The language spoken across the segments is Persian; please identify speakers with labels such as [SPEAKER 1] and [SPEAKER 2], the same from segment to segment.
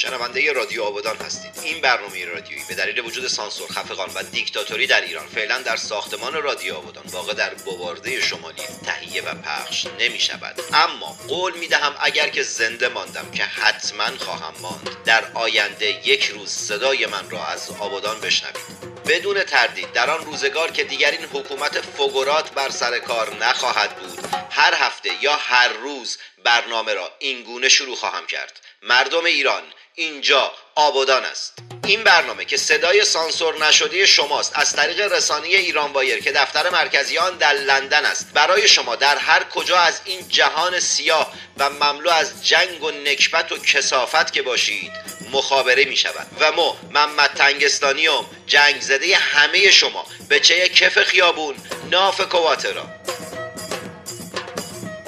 [SPEAKER 1] شنونده رادیو آبادان هستید. این برنامه رادیویی به دلیل وجود سانسور خفقان و دیکتاتوری در ایران فعلا در ساختمان رادیو آبادان واقع در بوارده شمالی تهیه و پخش نمی شود اما قول می دهم اگر که زنده ماندم که حتما خواهم ماند. در آینده یک روز صدای من را از آبادان بشنوید. بدون تردید در آن روزگار که دیگر این حکومت فگرات بر سر کار نخواهد بود هر هفته یا هر روز برنامه را اینگونه شروع خواهم کرد. مردم ایران اینجا آبادان است. این برنامه که صدای سانسور نشده شماست از طریق رسانه ایران وایر که دفتر مرکزی آن در لندن است. برای شما در هر کجا از این جهان سیاه و مملو از جنگ و نکبت و کسافت که باشید مخابره می شود. و ما محمد تنگستانیوم جنگ زده همه شما به چه کف خیابون ناف کواترا.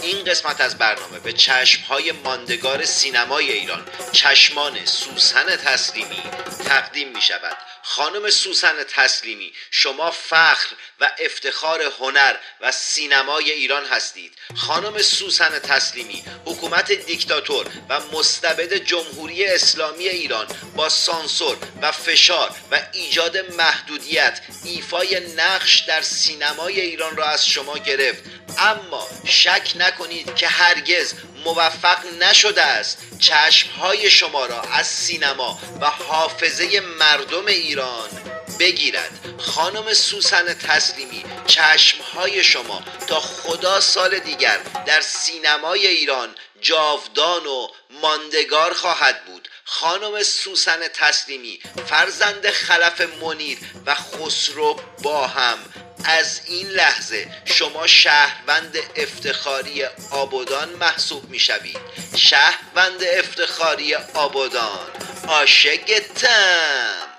[SPEAKER 1] این قسمت از برنامه به چشمهای ماندگار سینمای ایران چشمان سوسن تسلیمی تقدیم می شود خانم سوسن تسلیمی شما فخر و افتخار هنر و سینمای ایران هستید. خانم سوسن تسلیمی حکومت دیکتاتور و مستبد جمهوری اسلامی ایران با سانسور و فشار و ایجاد محدودیت ایفای نقش در سینمای ایران را از شما گرفت. اما شک نکنید که هرگز موفق نشده است. چشمهای شما را از سینما و حافظه مردم ایران بگیرد. خانم سوسن تسلیمی چشمهای شما تا خدا سال دیگر در سینمای ایران جاودان و ماندگار خواهد بود. خانم سوسن تسلیمی فرزند خلف منیر و خسرو با هم. از این لحظه شما شهروند افتخاری آبادان محسوب می شوید شهروند افتخاری آبادان آشگتم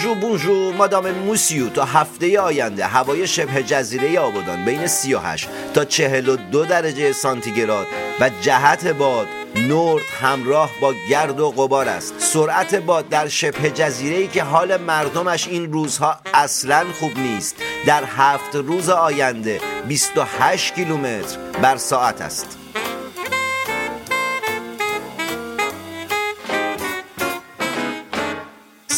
[SPEAKER 1] بونجور بونجور. مادام موسیو تا هفته آینده هوای شبه جزیره آبادان بین 38 تا 42 درجه سانتیگراد و جهت باد نورد همراه با گرد و غبار است. سرعت باد در شبه جزیره ای که حال مردمش این روزها اصلا خوب نیست در هفت روز آینده 28 کیلومتر بر ساعت است.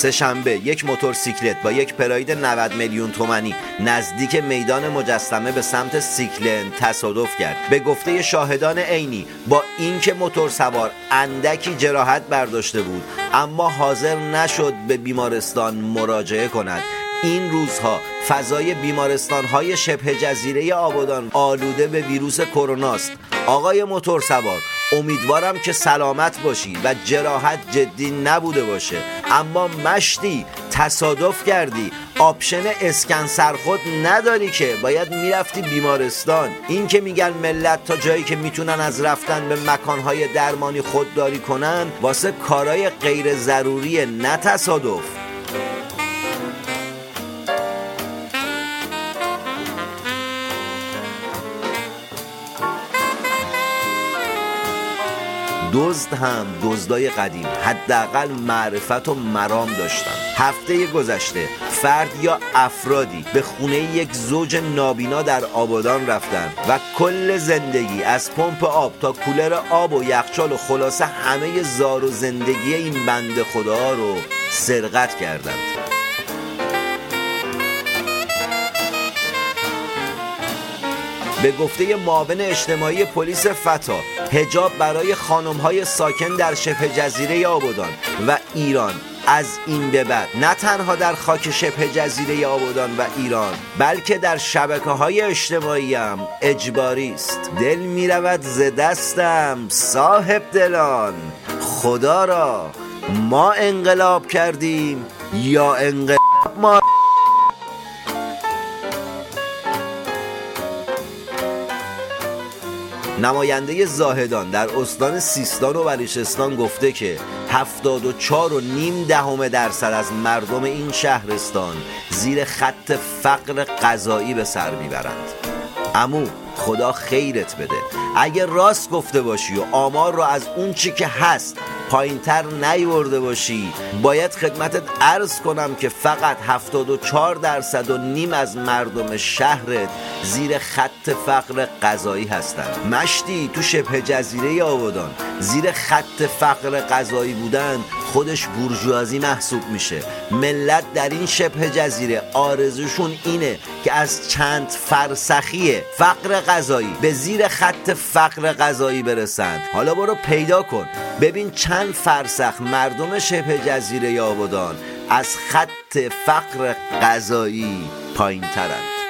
[SPEAKER 1] سهشنبه یک موتورسیکلت با یک پراید 90 میلیون تومنی نزدیک میدان مجسمه به سمت سیکلن تصادف کرد. به گفته شاهدان عینی با اینکه موتور سوار اندکی جراحت برداشته بود اما حاضر نشد به بیمارستان مراجعه کند. این روزها فضای بیمارستان های شبه جزیره آبادان آلوده به ویروس کرونا است. آقای موتور سوار امیدوارم که سلامت باشی و جراحت جدی نبوده باشه. اما مشتی تصادف کردی. آپشن اسکن سرخود نداری که. باید می‌رفتی بیمارستان. این که میگن ملت تا جایی که می‌تونن از رفتن به مکانهای درمانی خودداری کنن واسه کارای غیر ضروری نه تصادف. دزد هم دزدای قدیم حداقل معرفت و مرام داشتن. هفته گذشته فرد یا افرادی به خونه یک زوج نابینا در آبادان رفتن و کل زندگی از پمپ آب تا کولر آب و یخچال و خلاصه همه زار و زندگی این بند خدا رو سرقت کردند. به گفته معاون اجتماعی پلیس فتا هجاب برای خانم های ساکن در شبه جزیره آبادان و ایران. از این به بعد نه تنها در خاک شبه جزیره آبادان و ایران بلکه در شبکه های اجتماعی هم اجباری است. دل می رود ز دستم صاحب دلان. خدا را ما انقلاب کردیم یا انقلاب ما نماینده زاهدان در استان سیستان و بلوچستان گفته که 74 و نیم دهم درصد از مردم این شهرستان زیر خط فقر غذایی به سر می‌برند. امو خدا خیرت بده. اگه راست گفته باشی و آمار رو از اون چی که هست پایینتر نیورده باشی. باید خدمتت عرض کنم که فقط 74 درصد و نیم از مردم شهرت زیر خط فقر غذایی هستند. مشتی تو شبه جزیره آبادان زیر خط فقر غذایی بودن خودش بورژوازی محسوب میشه. ملت در این شبه جزیره آرزوشون اینه که از چند فرسخی فقر غذایی به زیر خط فقر غذایی برسند. حالا برو پیدا کن. ببین چند فرسخ مردم شبه جزیره آبادان از خط فقر غذایی پایین ترند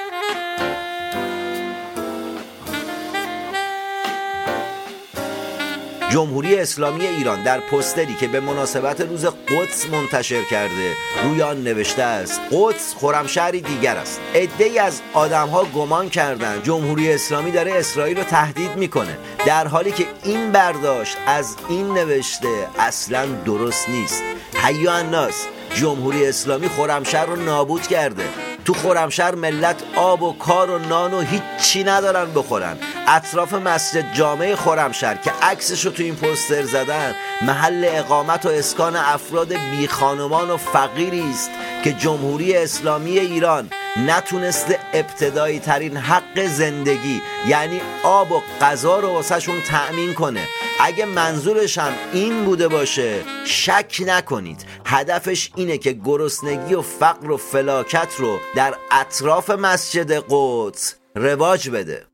[SPEAKER 1] جمهوری اسلامی ایران در پستری که به مناسبت روز قدس منتشر کرده روی آن نوشته است قدس خرمشهری دیگر است. عدهای از آدمها گمان کردند جمهوری اسلامی داره اسرائیل رو تهدید می‌کنه در حالی که این برداشت از این نوشته اصلا درست نیست. حیو الناس جمهوری اسلامی خرمشهر رو نابود کرده. تو خرمشهر ملت آب و کار و نان و هیچی ندارن بخورن. اطراف مسجد جامعه خرمشهر که عکسش رو تو این پوستر زدن محل اقامت و اسکان افراد بی خانمان و فقیری است که جمهوری اسلامی ایران نتونسته ابتدایی ترین حق زندگی یعنی آب و غذا رو واسهشون تأمین کنه. اگه منظورش هم این بوده باشه شک نکنید. هدفش اینه که گرسنگی و فقر و فلاکت رو در اطراف مسجد قدس رواج بده.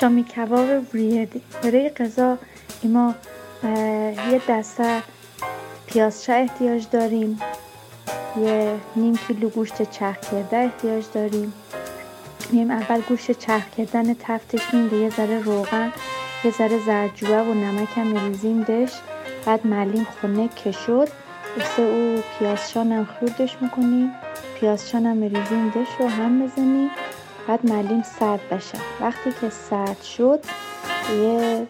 [SPEAKER 2] شامی کباب ریدی برای غذا ما یه دسته پیازچه احتیاج داریم؟ یه نیم کیلو گوشت چرخ کرده احتیاج داریم. میم اول گوشت چرخ کردن تفتش میده یه ذره روغن یه ذره زرجوه و نمک هم میریزیم دش بعد ملیم خونه که شد او پیازشان هم خوردش می‌کنیم. پیازشان هم میریزیم دش رو هم بزنیم. بعد ملیم سرد بشه. وقتی که سرد شد یه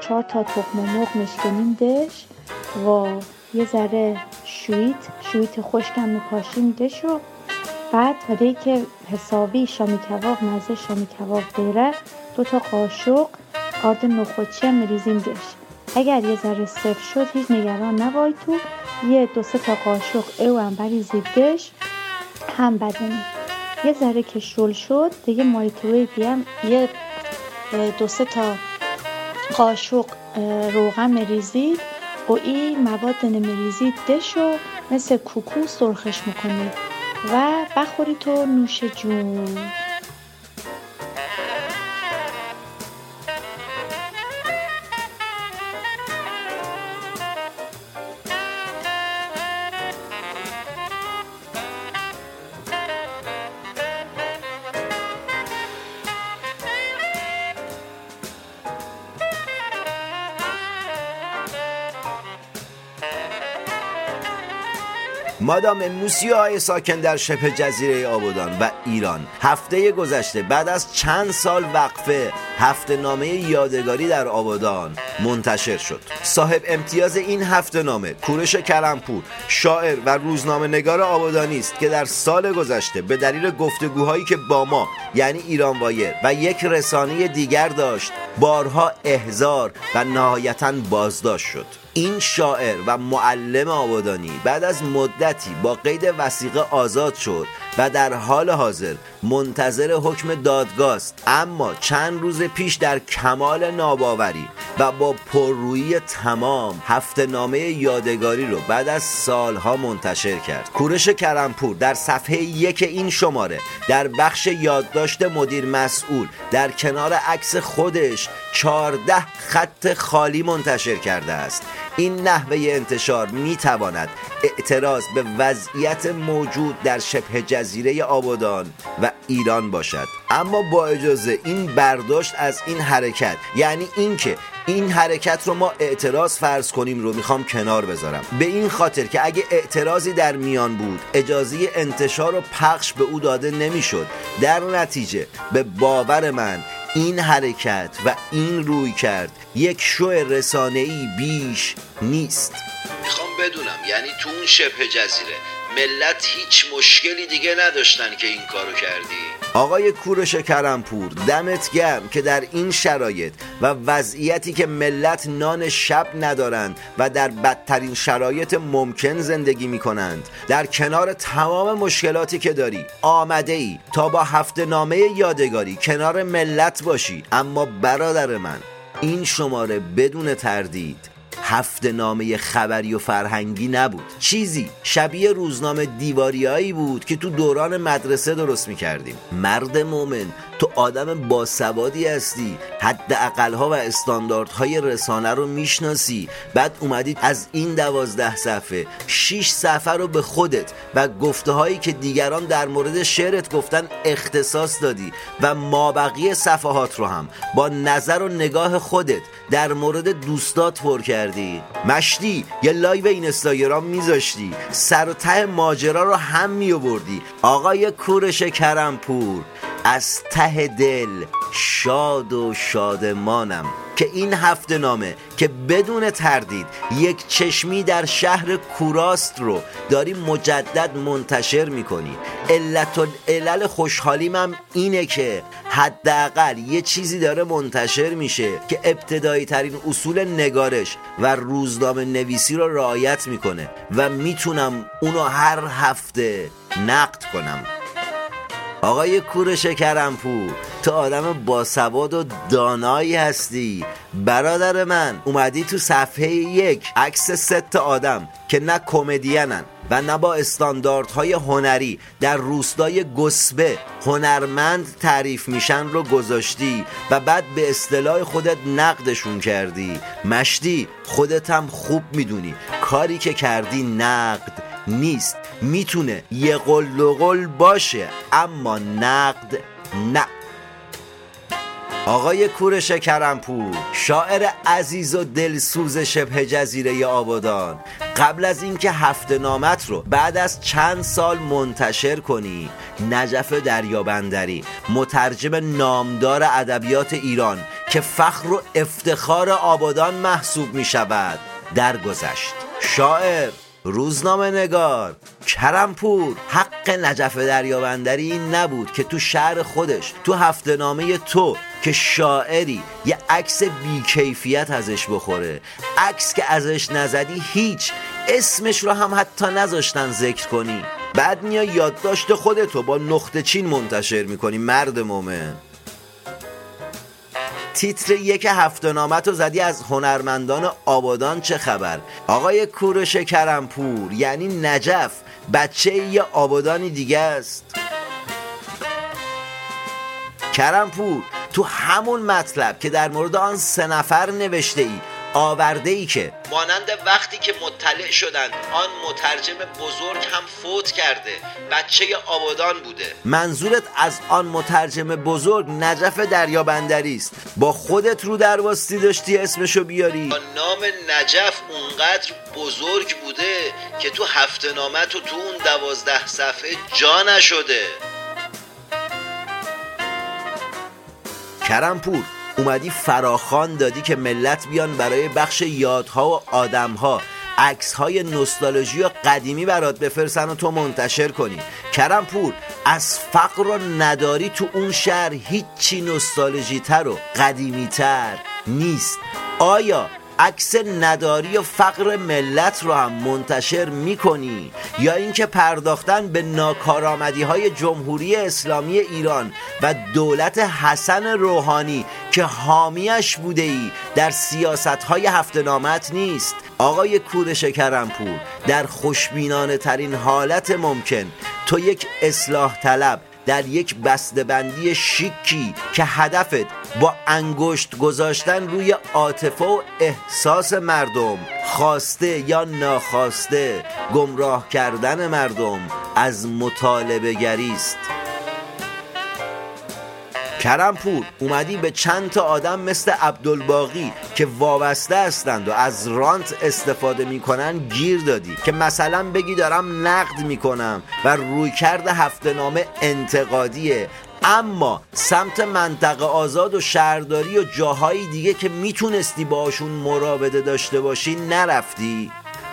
[SPEAKER 2] چهار تا تخم مرغ میشکنیم دش و یه ذره شویت شویت خشکم میپاشیم دش رو. بعد ولی که حسابی شامی کباب مزه شامی کباب بره دو تا قاشق آرد نخوچی هم میریزیم دش اگر یه ذره صفر شد هیچ نگران نبای تو. یه دو سه تا قاشق او هم بریزید دش هم بدنید یه ذره که شل شد دیگه مایکروویو هم یه دو سه تا قاشق روغن مریزید و این مواد نمیریزید دشو مثل کوکو سرخش می‌کنید و بخوری تو نوش جون.
[SPEAKER 1] مادام موسیو های ساکن در شبه جزیره آبادان و ایران هفته گذشته بعد از چند سال وقفه هفته نامه یادگاری در آبادان منتشر شد. صاحب امتیاز این هفته نامه کورش کرمپور شاعر و روزنامه نگار آبادانی است که در سال گذشته به دلیل گفتگوهایی که با ما یعنی ایران وایر و یک رسانه دیگر داشت بارها احزار و نهایتا بازداشت شد. این شاعر و معلم آبادانی بعد از مدتی با قید وسیقه آزاد شد و در حال حاضر منتظر حکم دادگاه است اما چند روز پیش در کمال ناباوری و با پررویی تمام هفته نامه یادگاری رو بعد از سالها منتشر کرد. کورش کرمپور در صفحه یک این شماره در بخش یادداشت مدیر مسئول در کنار عکس خودش 14 خط خالی منتشر کرده است. این نحوه انتشار می تواند اعتراض به وضعیت موجود در شبه جزیره آبادان و ایران باشد. اما با اجازه این برداشت از این حرکت یعنی اینکه این حرکت رو ما اعتراض فرض کنیم رو می‌خوام کنار بذارم. به این خاطر که اگه اعتراضی در میان بود اجازه انتشار و پخش به او داده نمی‌شد. در نتیجه به باور من این حرکت و این روی کرد. یک شو ای بیش نیست.
[SPEAKER 3] می‌خوام بدونم یعنی تو اون شبه جزیره ملت هیچ مشکلی دیگه نداشتن که این کارو کردی؟
[SPEAKER 1] آقای کورش کرمپور دمت گرم که در این شرایط و وضعیتی که ملت نان شب ندارند و در بدترین شرایط ممکن زندگی می کنند در کنار تمام مشکلاتی که داری آمده ای تا با هفته نامه یادگاری کنار ملت باشی. اما برادر من این شماره بدون تردید هفته نامه خبری و فرهنگی نبود. چیزی شبیه روزنامه دیواریایی بود که تو دوران مدرسه درست می‌کردیم. مرد مومن تو آدم باسوادی هستی حد اقلها و استانداردهای رسانه رو می‌شناسی. بعد اومدی از این دوازده صفحه شیش صفحه رو به خودت و گفته هایی که دیگران در مورد شعرت گفتن اختصاص دادی و مابقی صفحات رو هم با نظر و نگاه خودت در مورد دوستات پر کردی. مشتی یه live اینستاگرام میذاشتی. سر و ته ماجرا رو هم میاوردی آقای کورش کرمپور. از ته دل شاد و شادمانم که این هفته نامه که بدون تردید یک چشمی در شهر کورهاست رو داری مجدد منتشر می‌کنی. علت علل خوشحالیم هم اینه که حداقل یه چیزی داره منتشر میشه که ابتدایی ترین اصول نگارش و روزنامه نویسی رو رعایت می‌کنه و می‌تونم اونو هر هفته نقد کنم. آقای کور شکرمپور تو آدم باسواد و دانایی هستی. برادر من اومدی تو صفحه یک عکس ست آدم که نه کمدینن و نه با استانداردهای هنری در روستای گسبه هنرمند تعریف میشن رو گذاشتی و بعد به اصطلاح خودت نقدشون کردی. مشتی خودت هم خوب می‌دونی. کاری که کردی نقد نیست. می‌تونه یه قل باشه اما نقد نه. آقای کورش کرمپور شاعر عزیز و دلسوز شبه جزیره آبادان قبل از اینکه هفته نامت رو بعد از چند سال منتشر کنی نجف دریابندری مترجم نامدار ادبیات ایران که فخر و افتخار آبادان محسوب می شود درگذشت. شاعر روزنامه نگار. کرمپور. حق نجف دریابندری این نبود که تو شهر خودش تو هفته نامه تو که شاعری یه عکس بیکیفیت ازش بخوره. عکس که ازش نزدی هیچ. اسمش رو هم حتی نذاشتن ذکر کنی. بعد میا یادداشت خودتو با نقطه چین منتشر می‌کنی مرد مومن. تیتر یک هفته نامت رو زدی از هنرمندان آبادان چه خبر؟ آقای کورش کرمپور یعنی نجف بچه یه آبادانی دیگه است؟ کرمپور تو همون مطلب که در مورد آن سه نفر نوشته ای آورده ای که
[SPEAKER 4] مانند وقتی که مطلع شدند آن مترجم بزرگ هم فوت کرده بچه آبادان بوده.
[SPEAKER 1] منظورت از آن مترجم بزرگ نجف دریابندری است. با خودت رو درباستی داشتی اسمشو بیاری.
[SPEAKER 4] با نام نجف اونقدر بزرگ بوده که تو هفته نامت و تو اون دوازده صفحه جا نشده.
[SPEAKER 1] کرمپور اومدی فراخان دادی که ملت بیان برای بخش یادها و آدمها. عکس های نوستالژی و قدیمی برات بفرسن و تو منتشر کنی. کرمپور از فقر و نداری تو اون شهر هیچی نوستالژی تر و قدیمی تر نیست. آیا عکس نداری و فقر ملت رو هم منتشر می‌کنی. یا اینکه پرداختن به ناکارآمدی های جمهوری اسلامی ایران و دولت حسن روحانی که حامیش بوده ای در سیاست های هفته نامت نیست. آقای کورش کرمپور در خوشبینانه ترین حالت ممکن تو یک اصلاح طلب در یک بندی شیکی که هدفت با انگشت گذاشتن روی عاطفه و احساس مردم خواسته یا ناخواسته گمراه کردن مردم از مطالبه گریست کرمپور اومدی به چند تا آدم مثل عبدالباقی که وابسته هستند و از رانت استفاده می‌کنن گیر دادی. که مثلا بگی دارم نقد می‌کنم و روی کرده هفته نامه انتقادیه. اما سمت منطقه آزاد و شهرداری و جاهای دیگه که می‌تونستی باشون مراوده داشته باشی نرفتی.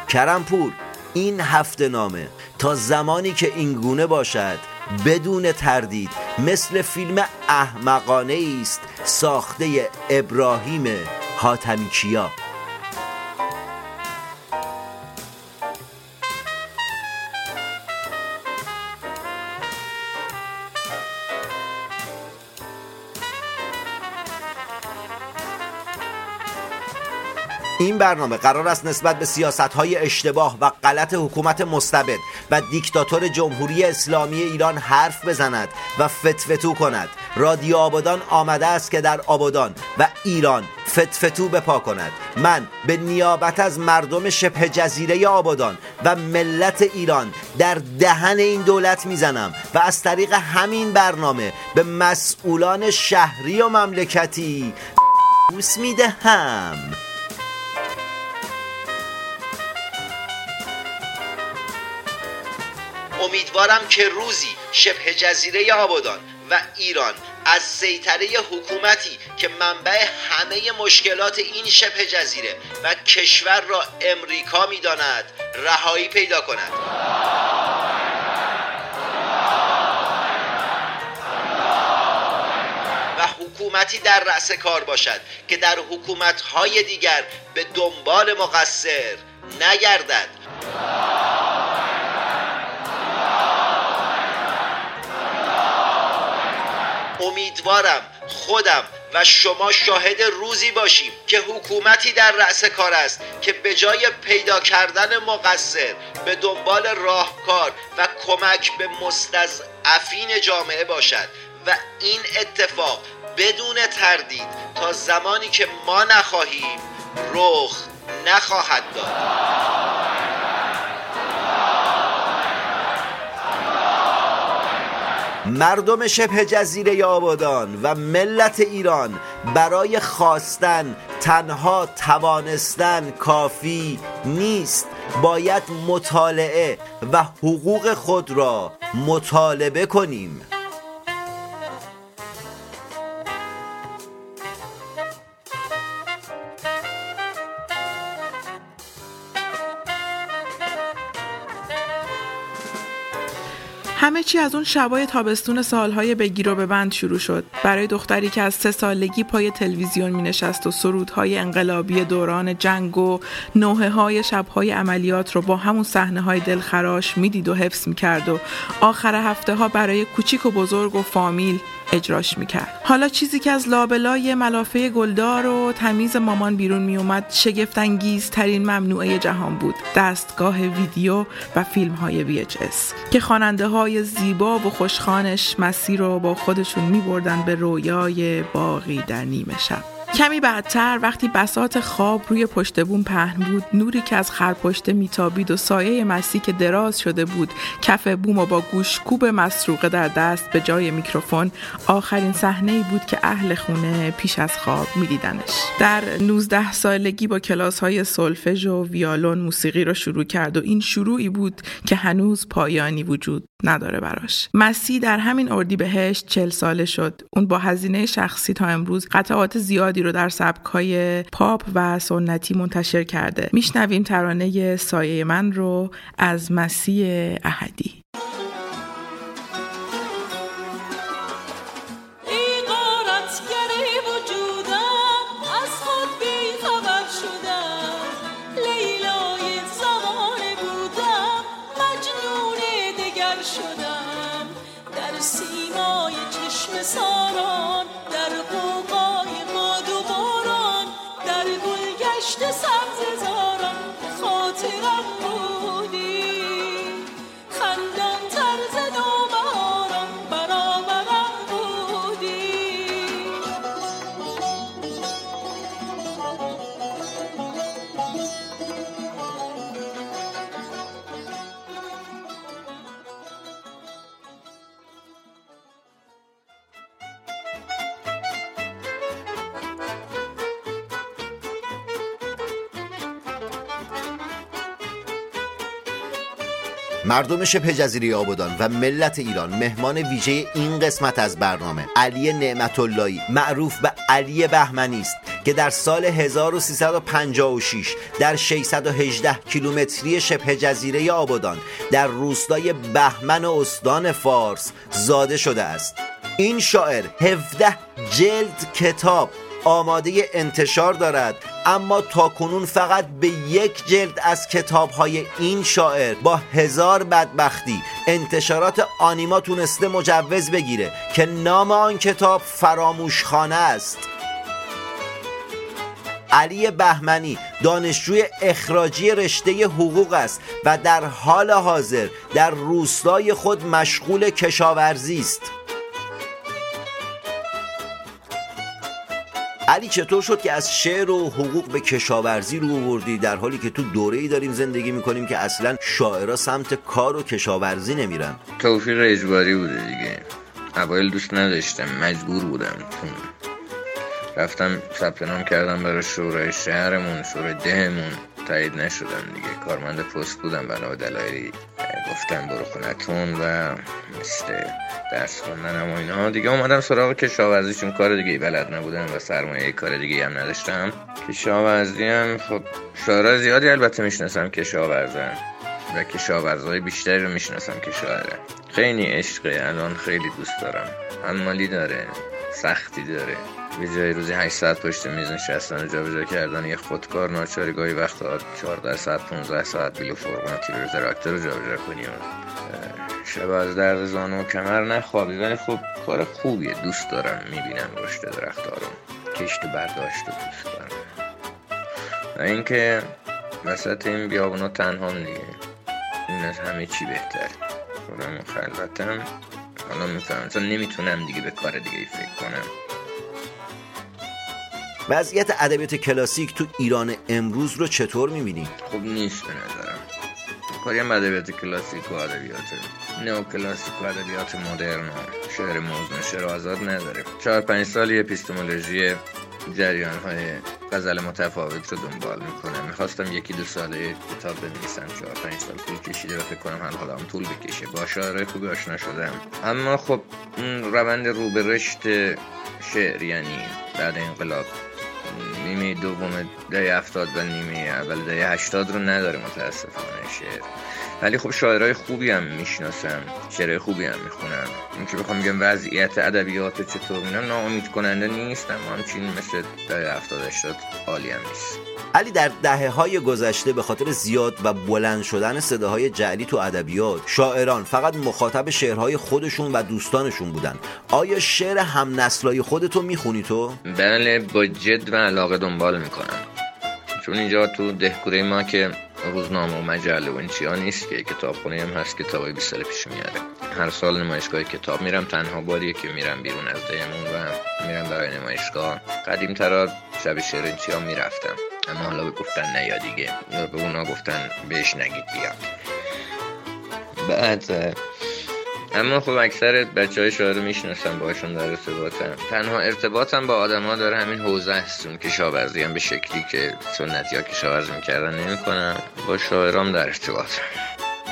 [SPEAKER 1] کرمپور این هفته نامه تا زمانی که این گونه باشد بدون تردید مثل فیلم احمقانه است ساخته ابراهیم حاتمی کیا این برنامه قرار است نسبت به سیاست های اشتباه و غلط حکومت مستبد و دیکتاتور جمهوری اسلامی ایران حرف بزند و فتفتو کند. رادیو آبادان آمده است که در آبادان و ایران فتفتو بپا کند. من به نیابت از مردم شبه جزیره آبادان و ملت ایران در دهن این دولت می‌زنم و از طریق همین برنامه به مسئولان شهری و مملکتی بوس می‌دهم.
[SPEAKER 4] امیدوارم که روزی شبه جزیره آبادان و ایران از سیطره حکومتی که منبع همه مشکلات این شبه جزیره و کشور را امریکا می‌داند رهایی پیدا کند. و حکومتی در رأس کار باشد که در حکومتهای دیگر به دنبال مقصر نگردد. امیدوارم خودم و شما شاهد روزی باشیم که حکومتی در رأس کار است که به جای پیدا کردن مقصر به دنبال راهکار و کمک به مستضعفین جامعه باشد و این اتفاق بدون تردید تا زمانی که ما نخواهیم رخ نخواهد داد.
[SPEAKER 1] مردم شبه جزیره آبادان و ملت ایران برای خواستن تنها توانستن کافی نیست. باید مطالعه و حقوق خود را مطالبه کنیم.
[SPEAKER 5] همه چی از اون شبای تابستون سالهای بگیر و بند شروع شد. برای دختری که از سه سالگی پای تلویزیون می نشست و سرودهای انقلابی دوران جنگ و نوه های شبهای عملیات رو با همون صحنه های دلخراش می‌دید و حفظ می کرد و آخر هفته ها برای کوچیک و بزرگ و فامیل اجراش می‌کرد. حالا چیزی که از لابلای ملافه گلدار و تمیز مامان بیرون میومد شگفتانگیز ترین ممنوعه جهان بود. دستگاه ویدیو و فیلم های VHS که خواننده های زیبا و خوشخانش مسیر رو با خودشون میبردن به رویای باقی در نیمه شب. کمی بعدتر وقتی بساط خواب روی پشت بوم پهن بود نوری که از خرپشته میتابید و سایه مسی که دراز شده بود کف بوم و با گوشکوب مسروقه در دست به جای میکروفون آخرین صحنه ای بود که اهل خونه پیش از خواب میدیدنش. در 19 سالگی با کلاس های سولفژ و ویالون موسیقی رو شروع کرد و این شروعی بود که هنوز پایانی وجود نداره براش. مسی در همین اردیبهشت چل ساله شد. اون با هزینه شخصی تا امروز قطعات زیادی رو در سبکای پاپ و سنتی منتشر کرده. میشنویم ترانه سایه من رو از مسی احدی.
[SPEAKER 1] مردم شبه جزیره آبادان و ملت ایران مهمان ویژه این قسمت از برنامه علی نعمت اللهی معروف به علی بهمنی است که در سال 1356 در 618 کیلومتری شبه جزیره آبادان در روستای بهمن استان فارس زاده شده است. این شاعر 17 جلد کتاب آماده انتشار دارد. اما تا کنون فقط به یک جلد از کتاب های این شاعر با هزار بدبختی انتشارات آنیما تونسته مجوز بگیره که نام آن کتاب فراموشخانه است. علی بهمنی دانشجوی اخراجی رشته حقوق است و در حال حاضر در روستای خود مشغول کشاورزی است. علی چطور شد که از شعر و حقوق به کشاورزی رو آوردی؟ در حالی که تو دوره ای داریم زندگی می‌کنیم که اصلا شاعرها سمت کار و کشاورزی نمیرن.
[SPEAKER 6] توفیق اجباری بوده دیگه. اوایل دوست نداشتم مجبور بودم. رفتم ثبت نام کردم برای شورای شهرمون شورای دهمون. تایید نشدم دیگه. کارمند پست بودم بنا دلایلی گفتم برو خونتون و مثل درس خوندنم و اینا. دیگه اومدم سراغ کشاورزی چون کار دیگه بلد نبودم و سرمایه کار دیگه هم نداشتم. کشاورزی هم خب شعرها زیادی البته می‌شناسم کشاورزن و کشاورزهای بیشتری رو می‌شناسم که شاعرن خیلی عشقه الان خیلی دوست دارم. مالی داره سختی داره. جای روزی 8 ساعت پشت میز نشستن و جابجا کردن یه خودکار ناچاری گاهی وقتا 14 ساعت 15 ساعت بیلو فرمان تیر تراکتور رو جابجا کنیم شب از درد زانو و کمر نخوابی. ولی خب کار خوبیه. دوست دارم می‌بینم رشد درخت رو کشت و برداشت دوست دارم. و اینکه وسط این بیابونا تنها دیگه. این از همه چی بهتر. خودم خلوتم حالا می‌فهمم. نمی‌تونم دیگه به کار دیگه فکر کنم.
[SPEAKER 1] وضعیت ادبیات کلاسیک تو ایران امروز رو چطور می‌بینی؟
[SPEAKER 6] خوب نیست به نظرم. کاری هم ادبیات کلاسیک و ادبیات نو کلاسیک و ادبیات مدرن و شعر موزن شعر آزاد نداره. چهار پنج سال اپیستمولوژی جریان های غزل متفاوت رو دنبال می‌کنم می‌خواستم یکی دو ساله کتاب بنویسم چهار پنج سال طول کشیده و فکر کنم حال حالا هم طول بکشه. با شاعرهای خوبی آشنا شدم. اما خب روند رو به شعر یعنی بعد انقلاب نیمه دوم دهه هفتاد و نیمه اول دهه هشتاد رو نداره متاسفانه شعر. ولی خب شاعرای خوبی هم می‌شناسم شعر خوبی هم می‌خونم. این که بخوام بگم وضعیت ادبیات چطور اینا ناامید کننده نیست اما همچین مثل دهه هفتاد هشتاد عالی هم نیست.
[SPEAKER 1] علی در دهه های گذشته به خاطر زیاد و بلند شدن صداهای جعلی تو ادبیات شاعران فقط مخاطب شعرهای خودشون و دوستانشون بودن. آیا شعر هم نسلای خودتو می‌خونی تو؟
[SPEAKER 6] بله با جد و علاقه دنبال می‌کنم. چون اینجا تو دهکوره ما که روزنامه و مجله و این چیا نیست که کتابخونه هم هست کتابای 20 سال پیش میاره. هر سال نمایشگاه کتاب میرم تنها باریه که میرم بیرون از دهمون و میرم برای نمایشگاه. قدیم ترا شب شرنچی ها می‌رفتم. اما حالا گفتن نیا دیگه به اونا گفتن بهش نگید بیاد بعد اما خب اکثر بچه های شاعر می‌شناسم باشون در ارتباطم تنها ارتباطم با آدما داره همین حوزه است. که کشاورزی هم به شکلی که سنتی ها کشاورزی می‌کردن نمی‌کنم با شاعرام در ارتباطم.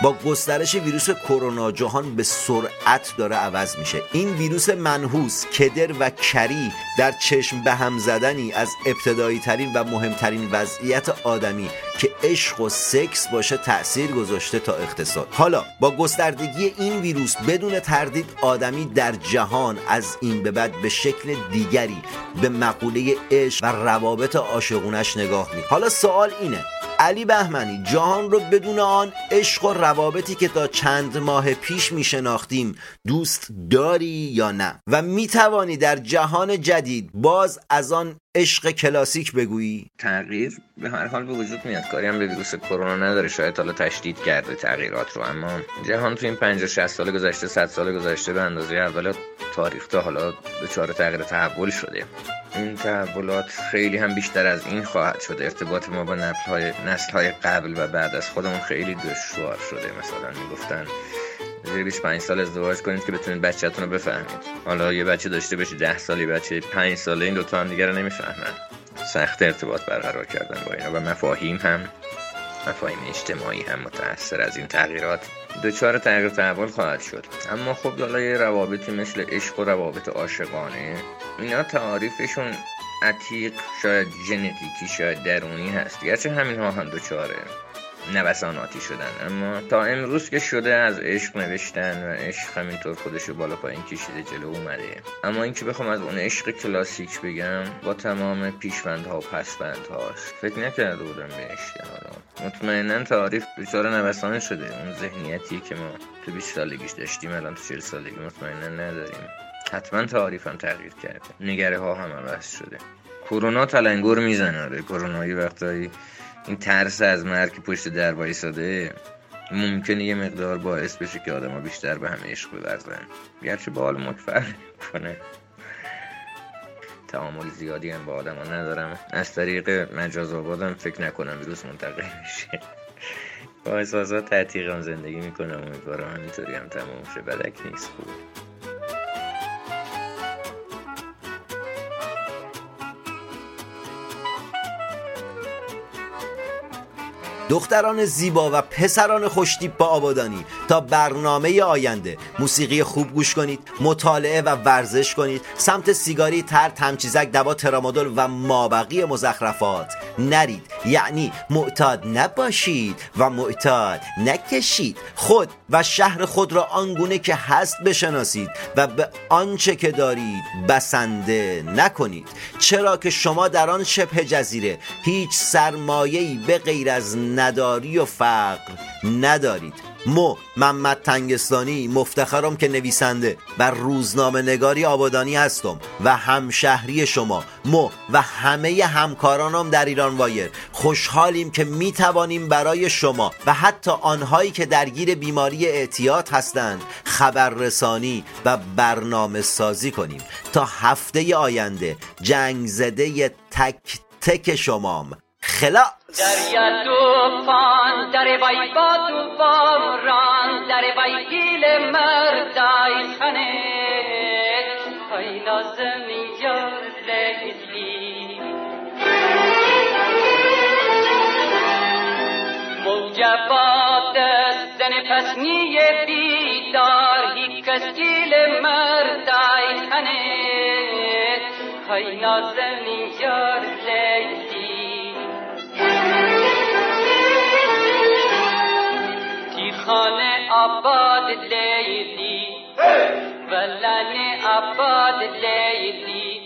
[SPEAKER 1] با گسترش ویروس کرونا جهان به سرعت داره عوض میشه. این ویروس منحوس کدر و کری در چشم به هم زدنی از ابتدایی ترین و مهمترین وضعیت آدمی که عشق و سکس باشه تاثیر گذاشته تا اقتصاد. حالا با گستردگی این ویروس بدون تردید آدمی در جهان از این به بعد به شکل دیگری به مقوله عشق و روابط عاشقونش نگاه می حالا سوال اینه علی بهمنی جهان رو بدون آن عشق و روابطی که تا چند ماه پیش می شناختیم دوست داری یا نه؟ و می توانی در جهان جدید باز از آن عشق کلاسیک بگویی.
[SPEAKER 6] تغییر به هر حال به وجود میاد. کاری هم به ویروس کرونا نداره. شاید حالا تشدید کرده تغییرات رو. اما جهان تو این 50 60 سال گذشته 100 سال گذشته به اندازه اول تاریخ تا حالا چهار تغییر تحول شده. این تحولات خیلی هم بیشتر از این خواهد شد. ارتباط ما با نسل های قبل و بعد از خودمون خیلی دشوار شده. مثلا می‌گفتن زیر 25 سال ازدواج کنید که بتونید بچهتون رو بفهمید. حالا یه بچه داشته باشی 10 سالی بچه 5 ساله این دوتا هم دیگر رو نمی‌فهمن. سخت ارتباط برقرار کردن با اینا و مفاهیم هم مفاهیم اجتماعی هم متأثر از این تغییرات. دچار تغییر تحول خواهد شد. اما خب حالا یه روابطی مثل عشق و روابط عاشقانه اینا تعاریفشون عتیق شاید ژنتیکی شاید درونی هست. گرچه همین ها هم دچاره نوساناتی شدن. اما تا امروز که شده از عشق نوشتن و عشق همینطور خودشو بالا پایین کشیده جلو اومده. اما اینکه بخوام از اون عشق کلاسیک بگم با تمام پیشوندها و پسوندهاش فکر نکرده بودم به حالا. مطمئنا تعریف دچار نوسان شده. اون ذهنیتی که ما تو 20 سالگیش داشتیم الان تو 40 سالگی مطمئنا نداریم. حتما تعریفم تغییر کرده. نگره ها هم عوض شده. کرونا تلنگر می‌زنه. آره کرونا وقتایی این ترس از مرگ پشت در وایساده ممکنه یه مقدار باعث بشه که آدما بیشتر به همه عشق بورزن. گرچه با حال فرق کنه تعامل زیادی هم با آدما ندارم. از طریق مجاز آبادم فکر نکنم ویروس منتقل میشه. با احساسات تعتیقم زندگی می‌کنم. امیدوارم همینطوری هم تمام شه. بدک نیست. خوب.
[SPEAKER 1] دختران زیبا و پسران خوشتیپ با آبادانی. تا برنامه آینده. موسیقی خوب گوش کنید مطالعه و ورزش کنید. سمت سیگاری تر تمچیزک دوا ترامادول و مابقی مزخرفات. نرید. یعنی معتاد نباشید و معتاد نکشید. خود و شهر خود را آنگونه که هست بشناسید و به آنچه که دارید بسنده نکنید. چرا که شما در آن شبه جزیره هیچ سرمایه‌ای به غیر از نداری و فقر ندارید. مو محمد تنگستانی مفتخرم که نویسنده بر روزنامه نگاری آبادانی هستم و همشهری شما. مو و همه همکارانم در ایران وایر. خوشحالیم که می توانیم برای شما و حتی آنهایی که درگیر بیماری اعتیاد هستند خبررسانی و برنامه سازی کنیم. تا هفته آینده جنگ زده تک تک شمام. خلا دریا توفان در وای با تو باران در وای گیل مردای خنه. های لازمی یا لیلی موجبات زن پسنی بیدار هی کس گیل مردای خنه. های لازمی یا خانه آباد لیلی. ولن آباد لیلی.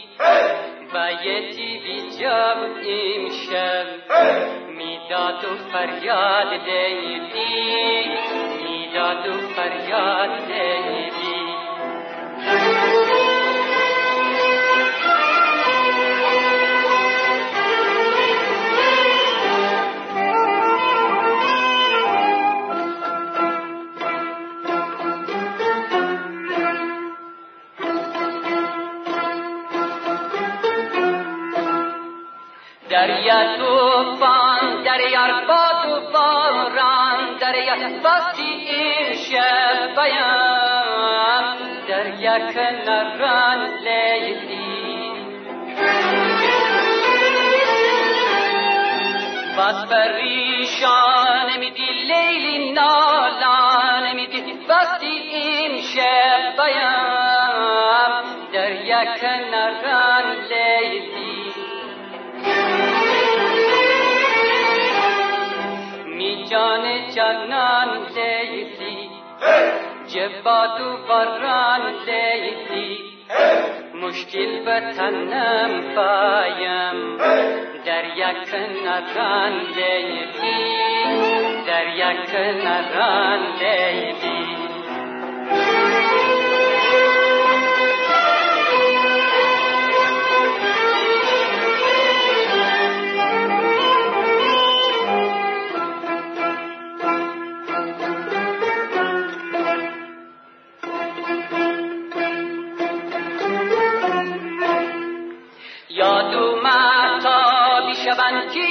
[SPEAKER 1] بایتی جاب امشب. می‌داد و فریاد لیلی. می‌داد و فریاد لیلی.
[SPEAKER 7] دریا توفان دریا با تو باران دریا باستی این شب بیان دریا کناران لیلی. باز پریشان میدی لیلی نالان میدی باستی این شب بیان دریا کناران جان جانان لیلی جبادو بران لیلی مشکل به تنم بایم. در یک نران لیلی در یک نران لیلی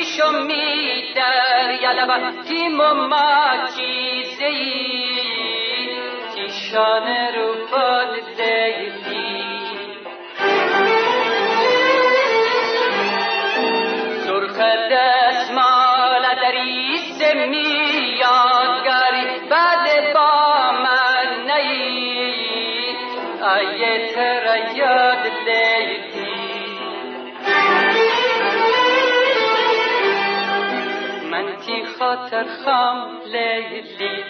[SPEAKER 7] شمی در یلبا تیم و ما چیزی. تیشان رو باد لیلی سرخ دستمال دری سمی خاطر خام لیلی.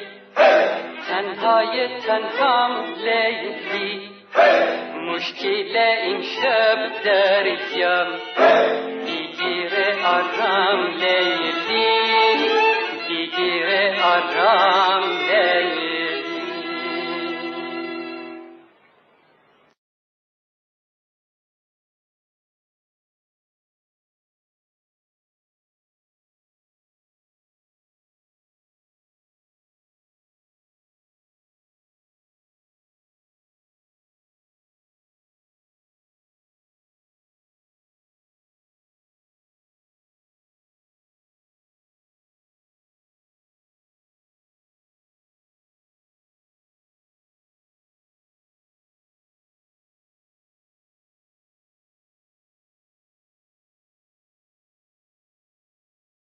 [SPEAKER 7] تنهای تنهام لیلی. مشکل این شب دریم بیگیر آرام لیلی. بیگیر آرام